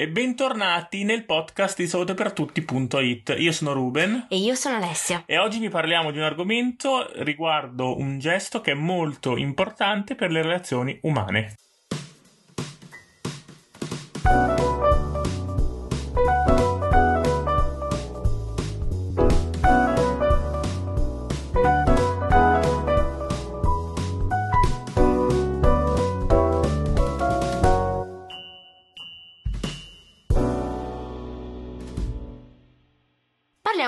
e bentornati nel podcast di salutepertutti.it. Io sono Ruben E io sono Alessia. e oggi vi parliamo di un argomento riguardo un gesto che è molto importante per le relazioni umane.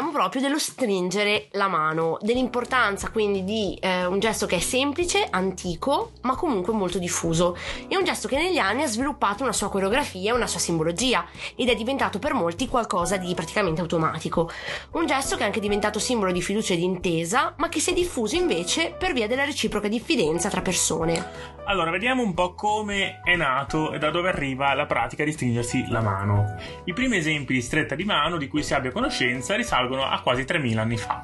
Parliamo proprio dello stringere la mano, dell'importanza quindi di eh, un gesto che è semplice, antico, ma comunque molto diffuso. È un gesto che negli anni ha sviluppato una sua coreografia una sua simbologia ed è diventato per molti qualcosa di praticamente automatico. Un gesto che è anche diventato simbolo di fiducia e di intesa, ma che si è diffuso invece per via della reciproca diffidenza tra persone. Allora, vediamo un po' come è nato e da dove arriva la pratica di stringersi la mano. I primi esempi di stretta di mano di cui si abbia conoscenza risalgono a quasi 3000 anni fa.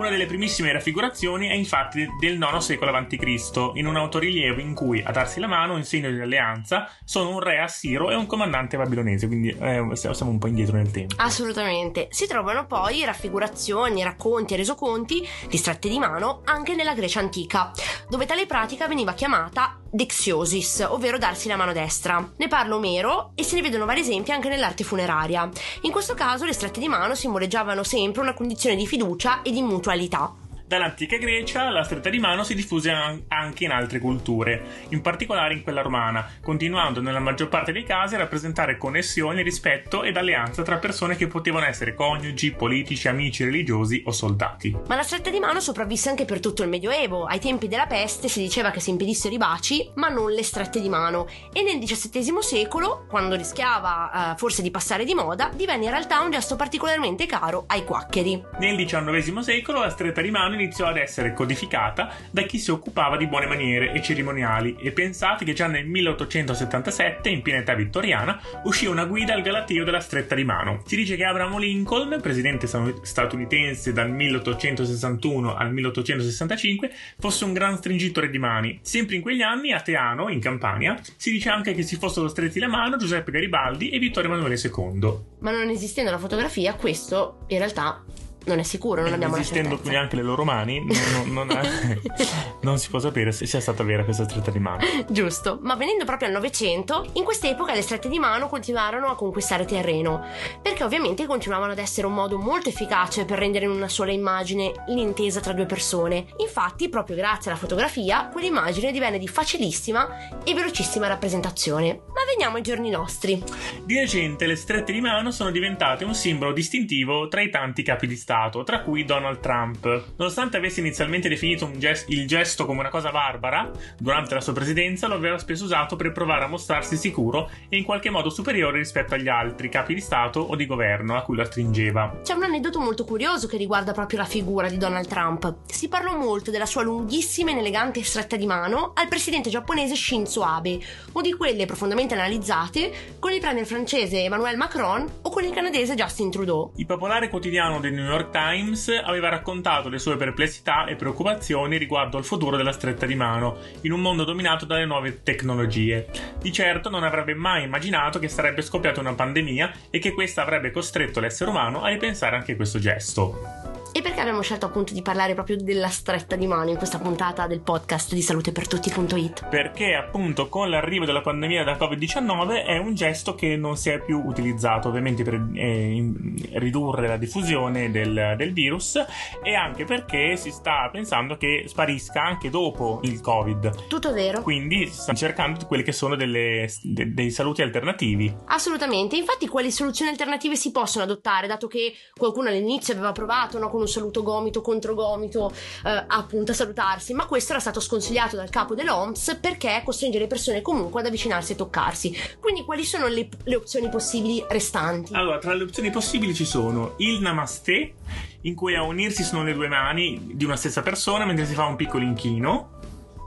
Una delle primissime raffigurazioni è infatti del IX secolo a.C., in un autorilievo in cui a darsi la mano in segno di alleanza sono un re assiro e un comandante babilonese, quindi eh, siamo un po' indietro nel tempo. Assolutamente. Si trovano poi raffigurazioni, racconti e resoconti di strette di mano anche nella Grecia antica, dove tale pratica veniva chiamata dexiosis, ovvero darsi la mano destra. Ne parla Omero e se ne vedono vari esempi anche nell'arte funeraria. In questo caso le strette di mano simboleggiavano sempre una condizione di fiducia e di mutualità. Dall'antica Grecia la stretta di mano si diffuse an- anche in altre culture, in particolare in quella romana, continuando nella maggior parte dei casi a rappresentare connessioni, rispetto ed alleanza tra persone che potevano essere coniugi, politici, amici religiosi o soldati. Ma la stretta di mano sopravvisse anche per tutto il Medioevo. Ai tempi della peste si diceva che si impedissero i baci, ma non le strette di mano. E nel XVII secolo, quando rischiava eh, forse di passare di moda, divenne in realtà un gesto particolarmente caro ai quaccheri. Nel XIX secolo la stretta di mano iniziò ad essere codificata da chi si occupava di buone maniere e cerimoniali e pensate che già nel 1877, in piena età vittoriana, uscì una guida al galateo della stretta di mano. Si dice che Abraham Lincoln, presidente statunitense dal 1861 al 1865, fosse un gran stringitore di mani. Sempre in quegli anni, a Teano, in Campania, si dice anche che si fossero stretti la mano Giuseppe Garibaldi e Vittorio Emanuele II. Ma non esistendo la fotografia, questo in realtà non è sicuro, non E abbiamo esistendo certezza. quindi anche le loro mani, non, non- non è- non si può sapere se sia stata vera questa stretta di mano. Giusto, ma venendo proprio al Novecento, in quest'epoca le strette di mano continuarono a conquistare terreno, perché ovviamente continuavano ad essere un modo molto efficace per rendere in una sola immagine l'intesa tra due persone. Infatti, proprio grazie alla fotografia, quell'immagine divenne di facilissima e velocissima rappresentazione. Ma veniamo ai giorni nostri. Di recente le strette di mano sono diventate un simbolo distintivo tra i tanti capi di Stato, tra cui Donald Trump. Nonostante avesse inizialmente definito un ges- il gesto come una cosa barbara, durante la sua presidenza lo aveva spesso usato per provare a mostrarsi sicuro e in qualche modo superiore rispetto agli altri capi di Stato o di governo a cui lo stringeva. C'è un aneddoto molto curioso che riguarda proprio la figura di Donald Trump. Si parlò molto della sua lunghissima ed elegante stretta di mano al presidente giapponese Shinzo Abe, o di quelle profondamente analizzate con il premier francese Emmanuel Macron o con il canadese Justin Trudeau. Il popolare quotidiano del New York Times aveva raccontato le sue perplessità e preoccupazioni riguardo al futuro della stretta di mano in un mondo dominato dalle nuove tecnologie. Di certo non avrebbe mai immaginato che sarebbe scoppiata una pandemia e che questa avrebbe costretto l'essere umano a ripensare anche questo gesto. E perché abbiamo scelto appunto di parlare proprio della stretta di mano in questa puntata del podcast di salutepertutti.it? Perché appunto con l'arrivo della pandemia da Covid-19 è un gesto che non si è più utilizzato ovviamente per eh, ridurre la diffusione del, del virus e anche perché si sta pensando che sparisca anche dopo il Covid. Tutto vero? Quindi si stanno cercando quelli che sono delle- de- dei saluti alternativi. Assolutamente, infatti quali soluzioni alternative si possono adottare, dato che qualcuno all'inizio aveva provato no, con un saluto gomito contro gomito eh, appunto a salutarsi, ma questo era stato sconsigliato dal capo dell'OMS perché costringe le persone comunque ad avvicinarsi e toccarsi. Quindi quali sono le, le opzioni possibili restanti? Allora, tra le opzioni possibili ci sono il Namaste, in cui a unirsi sono le due mani di una stessa persona mentre si fa un piccolo inchino.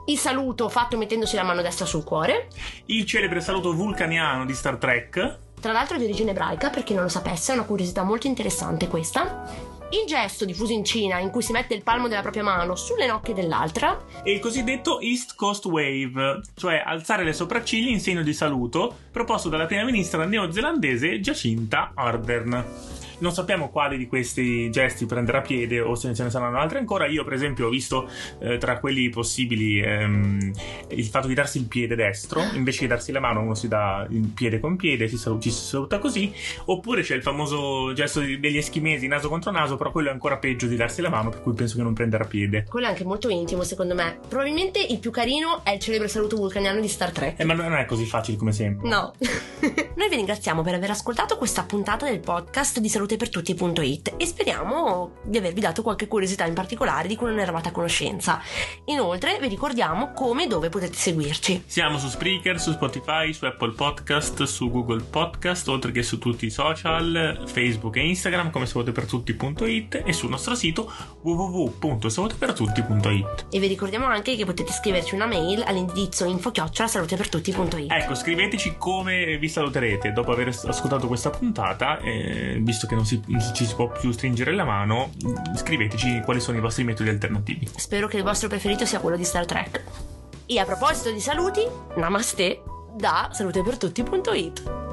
Il saluto fatto mettendosi la mano destra sul cuore, Il celebre saluto vulcaniano di Star Trek. tra l'altro di origine ebraica, per chi non lo sapesse, è una curiosità molto interessante questa. Il gesto diffuso in Cina in cui si mette il palmo della propria mano sulle nocche dell'altra e il cosiddetto East Coast Wave, cioè alzare le sopracciglia in segno di saluto, proposto dalla prima ministra neozelandese Jacinta Ardern. Non sappiamo quali di questi gesti prenderà piede o se ce ne saranno altri ancora. Io, per esempio, ho visto eh, tra quelli possibili ehm, il fatto di darsi il piede destro, invece di darsi la mano, uno si dà il piede con piede, si saluta, ci si saluta così. Oppure c'è il famoso gesto degli eschimesi naso contro naso, però quello è ancora peggio di darsi la mano, per cui penso che non prenderà piede. Quello è anche molto intimo, secondo me. Probabilmente il più carino è il celebre saluto vulcaniano di Star Trek. Eh, ma non è così facile come sempre. No. Noi vi ringraziamo per aver ascoltato questa puntata del podcast di salutepertutti.it e speriamo di avervi dato qualche curiosità in particolare di cui non eravate a conoscenza. Inoltre vi ricordiamo come e dove potete seguirci. Siamo su Spreaker, su Spotify, su Apple Podcast, su Google Podcast, oltre che su tutti i social, Facebook e Instagram come salutepertutti.it e sul nostro sito www.salutepertutti.it. E vi ricordiamo anche che potete scriverci una mail all'indirizzo info-salutepertutti.it. Ecco, scriveteci come vi saluterete dopo aver ascoltato questa puntata, eh, visto che non, si, non ci si può più stringere la mano, scriveteci quali sono i vostri metodi alternativi. Spero che il vostro preferito sia quello di Star Trek. E a proposito di saluti, namaste da salutepertutti.it.